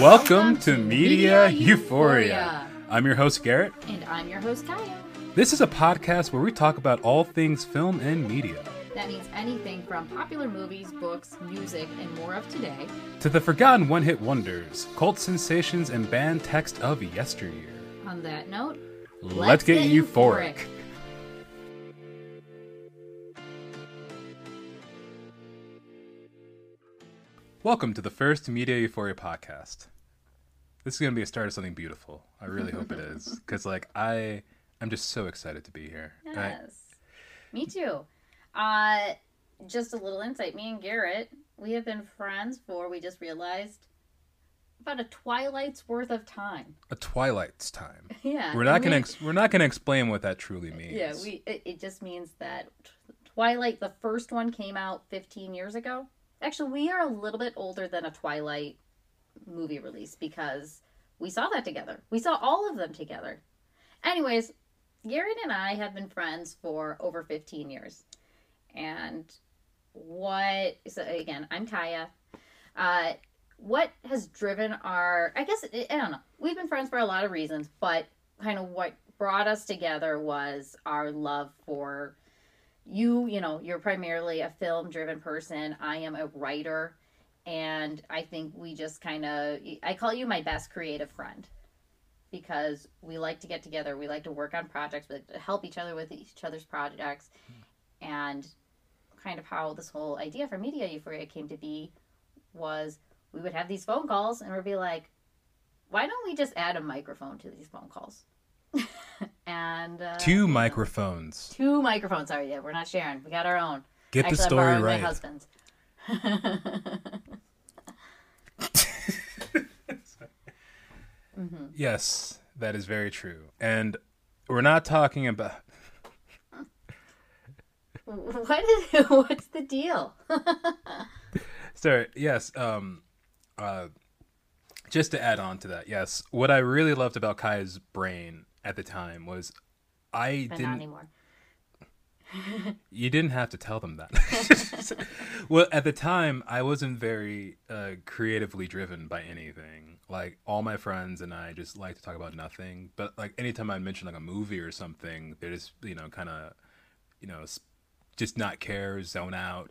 Welcome to Media Euphoria. I'm your host, Garrett. And I'm your host, Kaya. This is a podcast where we talk about all things film and media. That means anything from popular movies, books, music, and more of today. To the forgotten one hit wonders, cult sensations, and band text of yesteryear. On that note, Let's, get, euphoric. Welcome to the first Media Euphoria podcast. This is going to be a start of something beautiful. I really hope it is because, like, I I'm just so excited to be here. And I- Yes. Me too. Uh, just a little insight. Me and Garrett, we have been friends for, we just realized, about a Twilight's worth of time. a Twilight's time. Yeah. We're not gonna we- ex- we're not gonna explain what that truly means. Yeah, we. It, it just means that Twilight, the first one, came out 15 years ago. Actually, we are a little bit older than a Twilight movie release because we saw that together. We saw all of them together. Anyways, Garrett and I have been friends for over 15 years, and what? So again, I'm Kaya. Uh, what has driven our? I guess I don't know. We've been friends for a lot of reasons, but kind of what brought us together was our love for you you know you're primarily a film driven person. I am a writer. And i think we just kind of i call you my best creative friend because we like to get together. We like to work on projects we like to help each other with each other's projects. And kind of how this whole idea for media euphoria came to be was we would have these phone calls and we'd be like why don't we just add a microphone to these phone calls and uh, Two microphones. two microphones. Sorry, yeah, we're not sharing. We got our own. Get Actually, the story right. My husband's. Yes, that is very true. And we're not talking about what is? What's the deal? Sorry, yes, um uh just to add on to that, yes. What I really loved about Kai's brain at the time was I But didn't anymore. You didn't have to tell them that. well, at the time, I wasn't very uh, creatively driven by anything. Like all my friends and I just like to talk about nothing. But like anytime I mention like a movie or something, they just you know kind of you know just not care, zone out.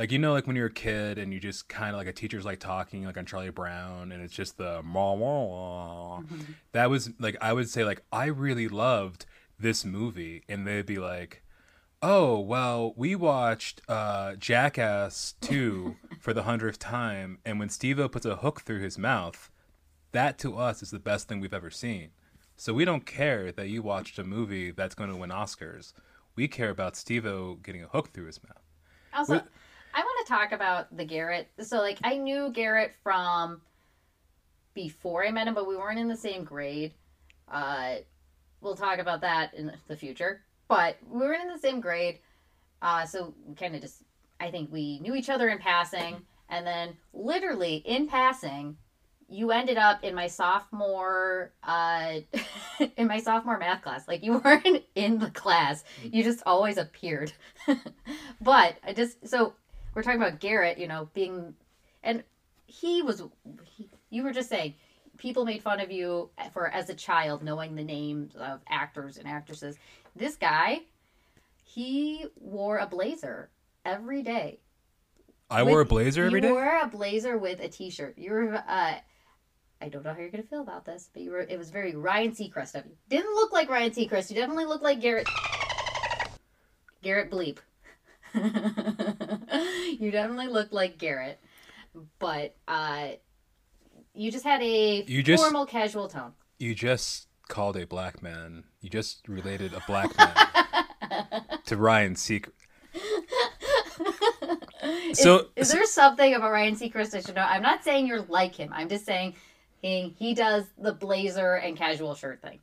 Like you know, like when you're a kid and you just kind of like a teacher's like talking like on Charlie Brown, and it's just the wah, wah, wah. that was like I would say like I really loved this movie, and they'd be like, "Oh well, we watched uh, Jackass two for the hundredth time, and when Steve-O puts a hook through his mouth, that to us is the best thing we've ever seen. So we don't care that you watched a movie that's going to win Oscars. We care about Steve-O getting a hook through his mouth." Also, What- I want to talk about the Garrett. So, like, I knew Garrett from before I met him, but we weren't in the same grade. Uh, we'll talk about that in the future. But we were in the same grade, uh, so kind of just. I think we knew each other in passing, and then literally in passing, you ended up in my sophomore uh, in my sophomore math class. Like you weren't in the class, you just always appeared. but I just so we're talking about Garrett, you know, being and he was he, you were just saying people made fun of you for as a child knowing the names of actors and actresses. This guy, he wore a blazer every day. I With- wore a blazer every day. you wore a blazer with a t-shirt. You were uh I don't know how you're gonna feel about this, but you were it was very Ryan Seacrest of you. Didn't look like Ryan Seacrest. You definitely looked like Garrett Garrett Bleep. you definitely looked like Garrett. But uh you just had a You just- formal casual tone. You just called a black man. You just related a black man to Ryan Seacrest. So- is, is there something about Ryan Seacrest I should know? I'm not saying you're like him. I'm just saying he, he does the blazer and casual shirt thing.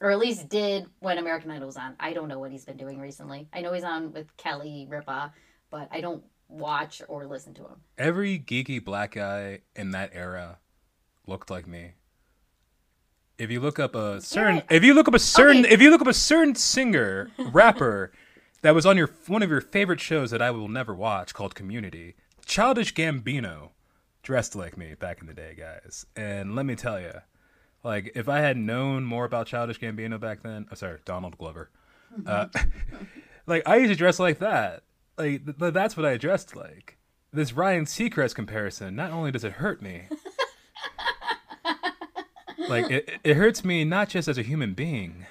Or at least did when American Idol was on. I don't know what he's been doing recently. I know he's on with Kelly Ripa, but I don't watch or listen to him. Every geeky black guy in that era looked like me. If you look up a certain, Yeah. if you look up a certain, Okay. if you look up a certain singer, rapper that was on your one of your favorite shows that I will never watch called Community, Childish Gambino dressed like me back in the day, guys. And let me tell you, like if I had known more about Childish Gambino back then, oh, sorry, Donald Glover. Uh, like I used to dress like that. Like th- that's what I dressed like. This Ryan Seacrest comparison, not only does it hurt me, like it, it hurts me not just as a human being,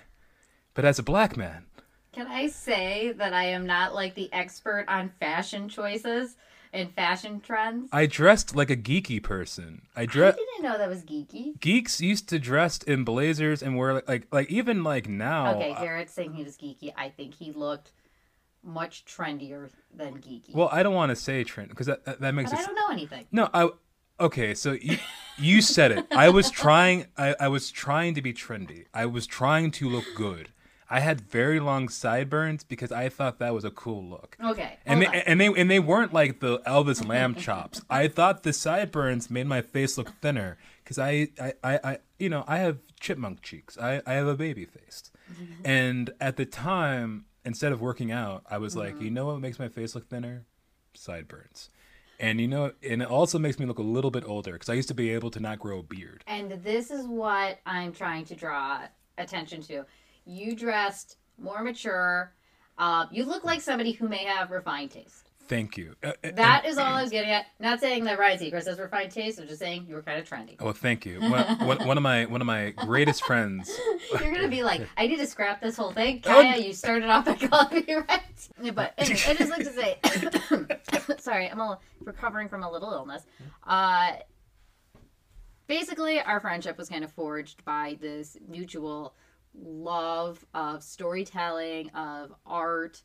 but as a black man. Can I say that I am not like the expert on fashion choices and fashion trends? I dressed like a geeky person. I I dress. didn't know that was geeky. Geeks used to dress in blazers and wear like like, like even like now. Okay, uh, Garrett's saying he was geeky. I think he looked much trendier than geeky. well, I don't want to say trend because that, that that makes but it I don't know anything. No, I okay. So you you said it. I was trying. I, I was trying to be trendy. I was trying to look good. I had very long sideburns because I thought that was a cool look. Okay, And they, on. and they and they weren't like the Elvis lamb chops. I thought the sideburns made my face look thinner because I, I, I, I you know I have chipmunk cheeks. I, I have a baby face, mm-hmm. and at the time, instead of working out, I was like, you mm-hmm. know what makes my face look thinner? Sideburns. And you know, and it also makes me look a little bit older because I used to be able to not grow a beard. And this is what I'm trying to draw attention to. You dressed more mature. Uh, you look like somebody who may have refined taste. Thank you. Uh, uh, That is all I was getting at. Not saying that Ryan Seacrest has refined taste. I'm just saying you were kind of trendy. Oh, thank you. One, one, one of my one of my greatest friends. You're gonna be like, I need to scrap this whole thing. Oh, Kaya, you started off by calling me right. Yeah, But anyway, I just like to say, sorry, I'm a, recovering from a little illness. Uh, basically, our friendship was kind of forged by this mutual love of storytelling, of art,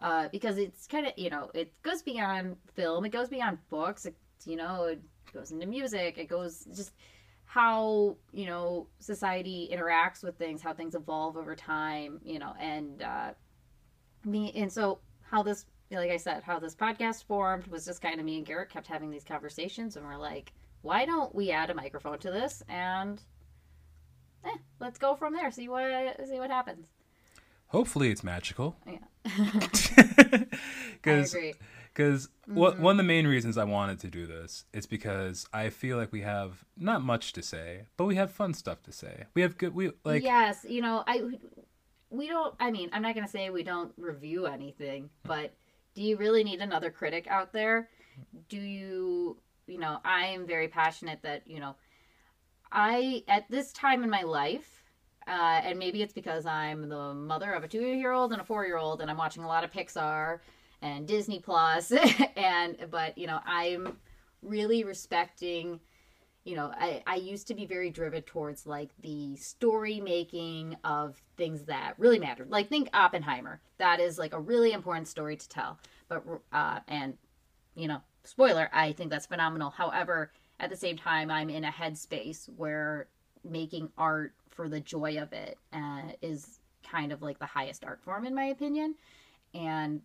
uh, because it's kind of you know it goes beyond film, it goes beyond books, it, you know, it goes into music, it goes just how you know society interacts with things, how things evolve over time, you know, and uh, me and so how this like I said, how this podcast formed was just kind of me and Garrett kept having these conversations, and we're like, why don't we add a microphone to this and eh, let's go from there, see what see what happens. Hopefully, it's magical. Yeah, I Because agree. Because one one of the main reasons I wanted to do this is because I feel like we have not much to say, but we have fun stuff to say. We have good we like yes, you know, I we don't. I mean, I'm not gonna say we don't review anything, but do you really need another critic out there? Do you, you know, I am very passionate that you know, I at this time in my life. Uh, and maybe it's because I'm the mother of a two-year-old and a four-year-old, and I'm watching a lot of Pixar and Disney Plus, and but you know I'm really respecting you know I, I used to be very driven towards like the story making of things that really mattered. Like think oppenheimer. That is like a really important story to tell. But uh and you know spoiler i think that's phenomenal. However at the same time i'm in a headspace where making art for the joy of it uh, is kind of like the highest art form in my opinion. And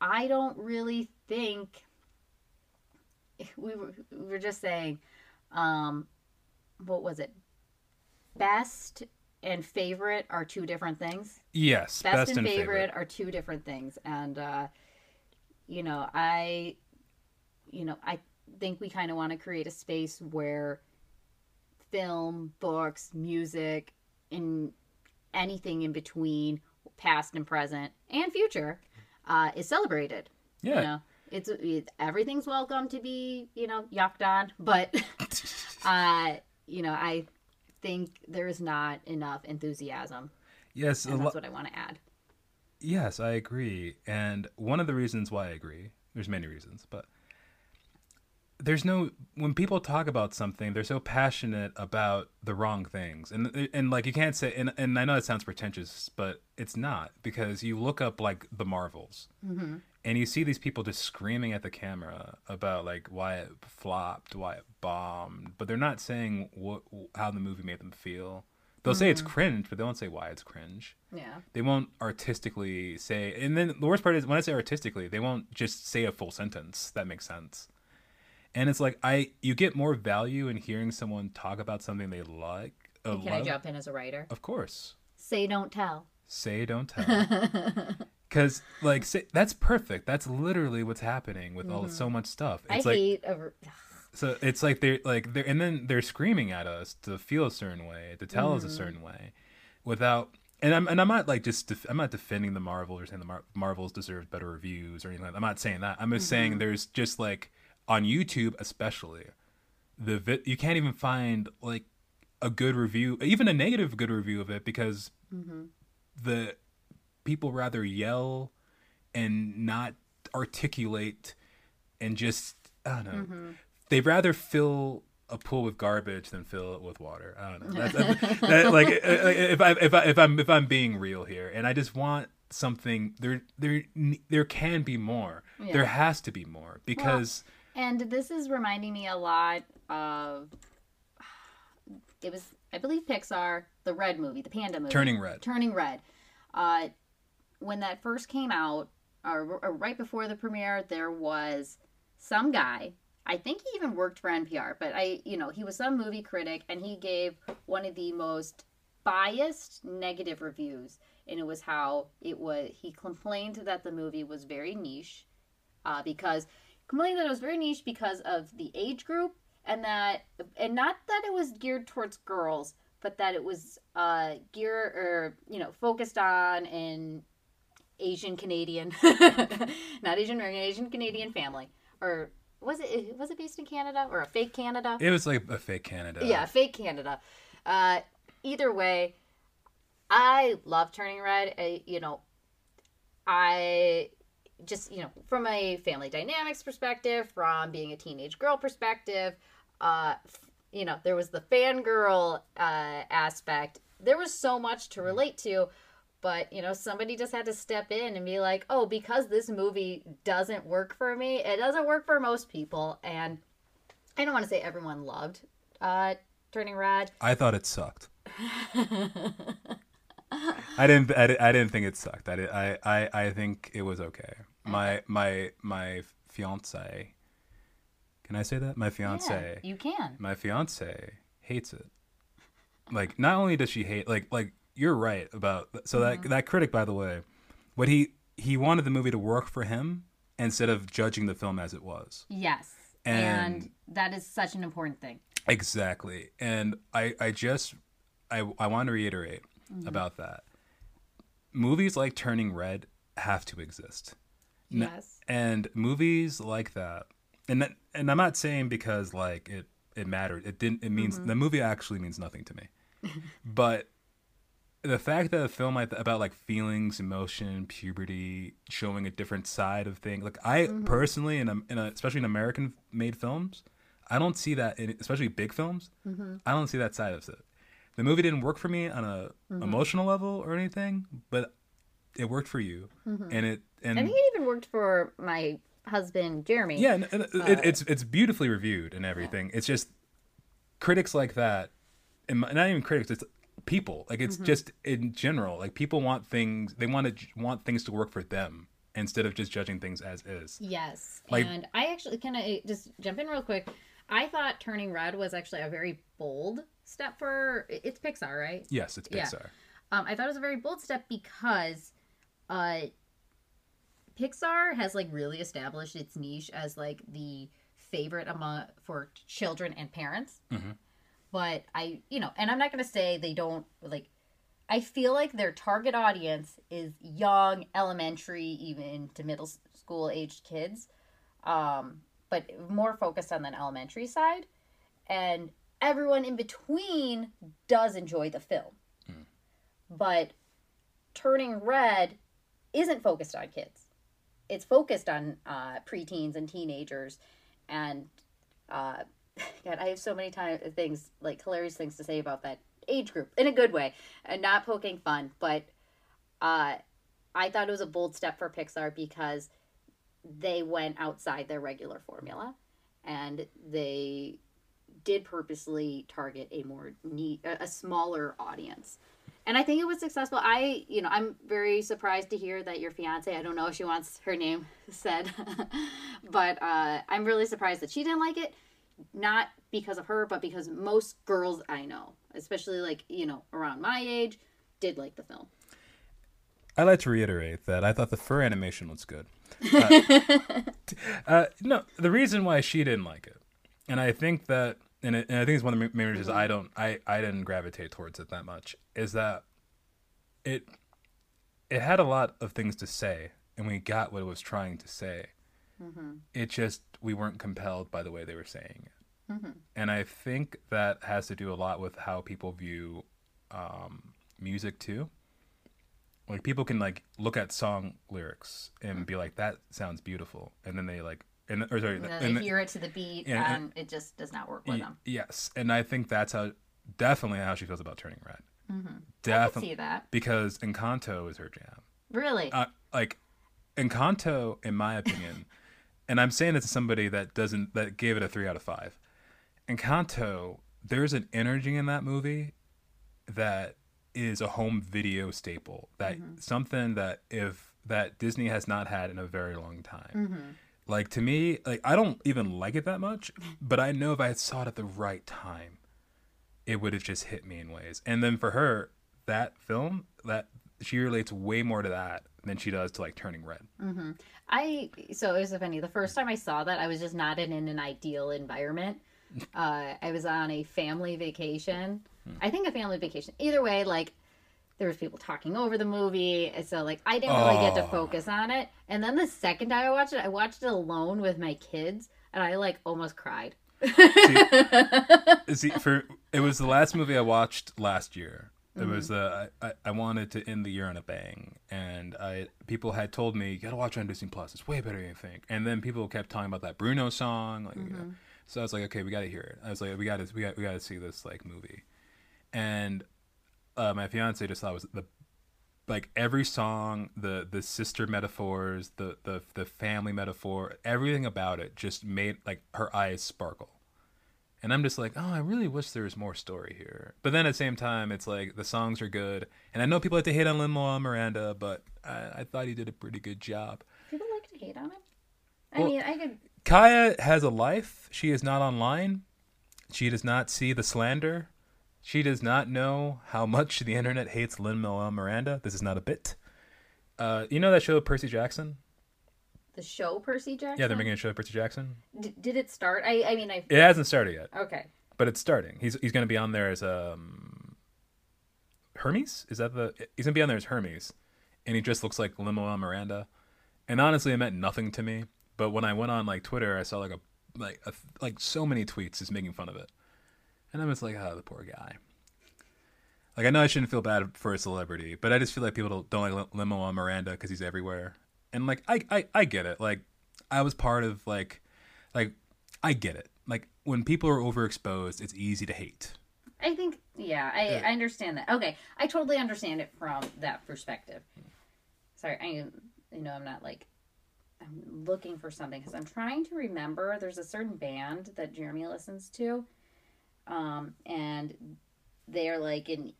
i don't really think we were, we were just saying um what was it? Best and favorite are two different things? Yes, best, best, and, favorite, favorite. are two different things. And uh you know i you know i think we kind of want to create a space where film books music and anything in between past and present and future uh is celebrated Yeah. you know it's, everything's welcome to be you know yucked on but uh you know i think there's not enough enthusiasm yes, and lo- that's what i want to add yes, I agree. And one of the reasons why I agree, there's many reasons, but there's no when people talk about something, they're so passionate about the wrong things. And and like you can't say and and I know it sounds pretentious, but it's not because you look up like the Marvels. mm-hmm. and you see these people just screaming at the camera about like why it flopped, why it bombed, but they're not saying what how the movie made them feel. They'll say it's cringe, but they won't say why it's cringe. yeah They won't artistically say, and then the worst part is when I say artistically, they won't just say a full sentence that makes sense. And it's like I, you get more value in hearing someone talk about something they like. Uh, can i jump in as a writer Of course, say don't tell say don't tell. Because like say, that's perfect. That's literally what's happening with all so much stuff. Mm-hmm. i It's like hate a, So it's like they're like they're and then they're screaming at us to feel a certain way, to tell us a certain way, without. And I'm and I'm not like just def- I'm not defending the Marvel or saying the Mar- Marvels deserve better reviews or anything. Like that. I'm not saying that. I'm just saying there's just like on YouTube especially, the vi- you can't even find like a good review, even a negative good review of it because mm-hmm. the people rather yell and not articulate and just I don't know. Mm-hmm. They'd rather fill a pool with garbage than fill it with water. I don't know. That's, that, that- like uh, uh, if I if I if I'm if I'm being real here, and I just want something there there there can be more. Yeah. There has to be more because And this is reminding me a lot of it was I believe Pixar, the Red movie, the Panda movie. turning red. Turning Red. Uh, when that first came out, or, or right before the premiere, there was some guy. I think he even worked for NPR, but I, you know, he was some movie critic, and he gave one of the most biased negative reviews, and it was how it was. He complained that the movie was very niche, uh, because complained that it was very niche because of the age group, and that, and not that it was geared towards girls, but that it was uh gear or you know focused on an Asian Canadian, not Asian American, Asian Canadian family, or was it was it based in Canada or a fake Canada? It was like a fake Canada. Yeah, fake Canada. Uh, either way, I love Turning Red. I, you know, I just you know from a family dynamics perspective, from being a teenage girl perspective, uh, you know, there was the fangirl uh, aspect. There was so much to relate to. But you know, somebody just had to step in and be like, "Oh, because this movie doesn't work for me, it doesn't work for most people." And I don't want to say everyone loved uh, Turning Red. I thought it sucked. I didn't. I, I didn't think it sucked. I, did, I. I. I think it was okay. My. My. My fiance. Can I say that? My fiance. Yeah, you can. My fiance hates it. Like, not only does she hate. Like. Like you're right about. So Mm-hmm. that that critic, by the way, what he he wanted the movie to work for him instead of judging the film as it was. Yes. And- and that is such an important thing. Exactly. And I, I just, I, I want to reiterate Mm-hmm. about that. Movies like Turning Red have to exist. Yes. And movies like that, and that, and I'm not saying because like it, it mattered. It didn't. It means Mm-hmm. the movie actually means nothing to me. but the fact that a film like about like feelings, emotion, puberty, showing a different side of things. Like I Mm-hmm. personally, in a, in a, especially in American made films, I don't see that, in, especially big films. Mm-hmm. I don't see that side of it. The movie didn't work for me on a Mm-hmm. emotional level or anything, but it worked for you, and it and I think it even worked for my husband Jeremy. yeah, and, and Uh, it, it's it's beautifully reviewed and everything. It's just critics like that, and not even critics. It's people. Like Mm-hmm. it's just in general. Like people want things. They want to want things to work for them instead of just judging things as is. Yes. Like- and I actually can I just jump in real quick. I thought Turning Red was actually a very bold step for it's Pixar, right? Yes, it's Yeah. Pixar. Um, I thought it was a very bold step because uh, Pixar has like really established its niche as like the favorite among for children and parents. Mhm. But I, you know, and I'm not gonna say they don't like. I feel like their target audience is young, elementary, even to middle school aged kids, um, but more focused on the elementary side, and everyone in between does enjoy the film but turning red isn't focused on kids it's focused on uh, preteens and teenagers and uh, god i have so many times things like hilarious things to say about that age group in a good way and not poking fun but uh, i thought it was a bold step for pixar because they went outside their regular formula and they did purposely target a more neat a smaller audience and I think it was successful. I, you know, I'm very surprised to hear that your fiance, I don't know if she wants her name said, but uh, I'm really surprised that she didn't like it. Not because of her, but because most girls I know, especially like, you know, around my age, did like the film. I'd like to reiterate that I thought the fur animation was good. Uh, uh, no, the reason why she didn't like it and I think that, and, it, and I think it's one of the main reasons Mm-hmm. I don't, I, I didn't gravitate towards it that much. Is that it, it had a lot of things to say, and we got what it was trying to say. Mm-hmm. It just we weren't compelled by the way they were saying it, Mm-hmm. and I think that has to do a lot with how people view um, music too. Like people can like look at song lyrics and be like, "That sounds beautiful," and then they like, and or sorry, And and they hear it to the beat, Yeah, and it just does not work for Y- them. Yes, and I think that's how definitely how she feels about Turning Red. Mm-hmm. Definitely see that. because Encanto is her jam. Really? Uh, like Encanto, in my opinion, and I'm saying this to somebody that doesn't that gave it a three out of five. Encanto, there's an energy in that movie that is a home video staple. That something that if that Disney has not had in a very long time. mm-hmm. Like to me, like I don't even like it that much, but I know if I had saw it at the right time, it would have just hit me in ways. And then for her, that film, that she relates way more to that than she does to like Turning Red. Mm-hmm. I so it was so funny. The first time I saw that, I was just not in an ideal environment. Uh, I was on a family vacation. I think a family vacation. Either way, like there was people talking over the movie, and so like I didn't really get to Oh. focus on it. And then the second time I watched it, I watched it alone with my kids, and I like almost cried. See, for it was the last movie I watched last year. It Mm-hmm. was uh, I, I- wanted to end the year on a bang, and I people had told me you gotta watch it on Disney Plus. It's way better than you think. And then people kept talking about that Bruno song, like, you know. Mm-hmm. so I was like, okay, we gotta hear it. I was like, we gotta we got we gotta see this like movie. And uh, my fiance just thought was the like every song, the the sister metaphors, the the the family metaphor, everything about it just made like her eyes sparkle. And I'm just like, oh, I really wish there was more story here. But then at the same time, it's like the songs are good, and I know people like to hate on Lin Manuel Miranda, but I, I thought he did a pretty good job. People like to hate on him. I Well- mean, I could. Kaya has a life. She is not online. She does not see the slander. She does not know how much the internet hates Lin Manuel Miranda. This is not a bit. Uh, you know that show Percy Jackson? The show Percy Jackson. Yeah, they're making a show Percy Jackson. D- did it start? I I mean, I It hasn't started yet, okay. but it's starting. He's he's going to be on there as um Hermes. Is that the? He's going to be on there as Hermes, and he just looks like Lin Manuel Miranda. And honestly, it meant nothing to me. But when I went on like Twitter, I saw like a like a, like so many tweets just making fun of it, and I'm just like, oh, the poor guy. Like I know I shouldn't feel bad for a celebrity, but I just feel like people don't, don't like Lin Manuel Miranda because he's everywhere, and like I, I I get it. Like I was part of like like I get it. Like when people are overexposed, it's easy to hate. I think, yeah, I, I understand that. Okay, I totally understand it from that perspective. Sorry, I, you know, I'm not like, I'm looking for something because I'm trying to remember. There's a certain band that Jeremy listens to, um, and they're like an,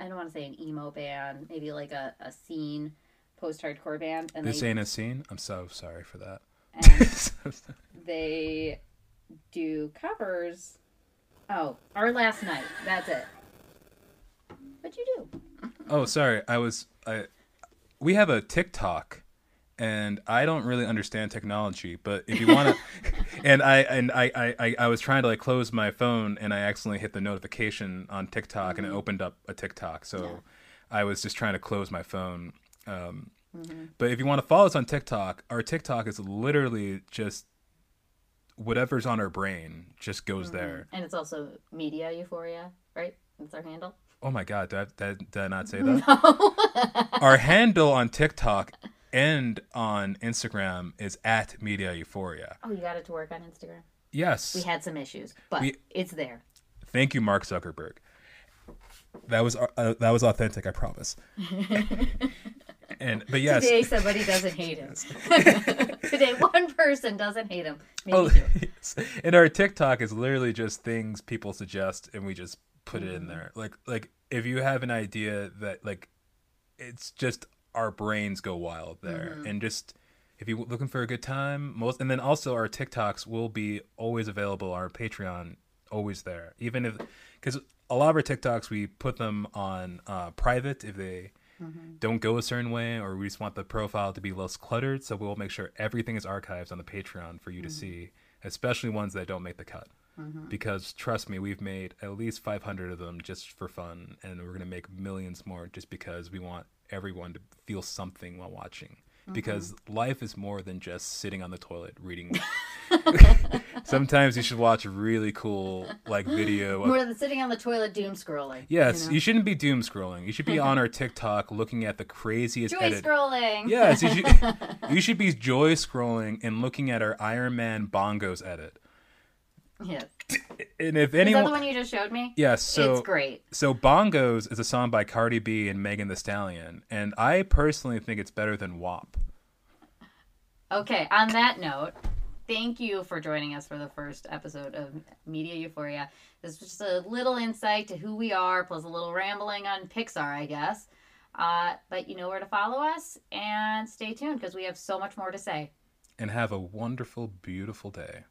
I don't want to say an emo band, maybe like a, a scene post-hardcore band, and This they ain't a scene. I'm so sorry for that. and they do covers. Oh, our last night. That's it. What'd you do? oh, sorry. I was I. We have a TikTok, and I don't really understand technology. But if you want to, and I and I, I I was trying to like close my phone, and I accidentally hit the notification on TikTok, and it opened up a TikTok. So Yeah. I was just trying to close my phone. Um, Mm-hmm. But if you want to follow us on TikTok, our TikTok is literally just whatever's on our brain just goes there. And it's also Media Euphoria, right? That's our handle. Oh my god, did I, did, did I not say that? our handle on TikTok and on Instagram is at Media Euphoria. Oh, you got it to work on Instagram. Yes. We had some issues, but We- it's there. Thank you, Mark Zuckerberg. That was uh, that was authentic, I promise. and but yes, Today, somebody doesn't hate him. Today, one person doesn't hate him. Maybe Oh, yes. And our TikTok is literally just things people suggest, and we just put it in there. Like, like if you have an idea that like, it's just our brains go wild there, and just if you're looking for a good time, most, and then also our TikToks will be always available. Our Patreon always there, even if because a lot of our TikToks we put them on uh, private if they don't go a certain way or we just want the profile to be less cluttered. So we'll make sure everything is archived on the patreon for you to see especially ones that don't make the cut. Mm-hmm. because trust me, we've made at least 500 of them just for fun, and we're gonna make millions more just because we want everyone to feel something while watching. Mm-hmm. Because life is more than just sitting on the toilet reading. Sometimes you should watch a really cool like video of More than sitting on the toilet doom scrolling. Yes, you you, shouldn't be doom scrolling. You should be on our TikTok looking at the craziest Joy edit. scrolling. Yes, you should, you should be joy scrolling and looking at our Iron Man bongos edit. Yes. And if Is that anyone, the one you just showed me? yes, so it's great. so bongos is a song by Cardi B and Megan Thee Stallion, and I personally think it's better than WAP. Okay, on that note, thank you for joining us for the first episode of Media Euphoria. This was just a little insight to who we are, plus a little rambling on Pixar, I guess. Uh, but you know where to follow us, and stay tuned because we have so much more to say. And have a wonderful, beautiful day.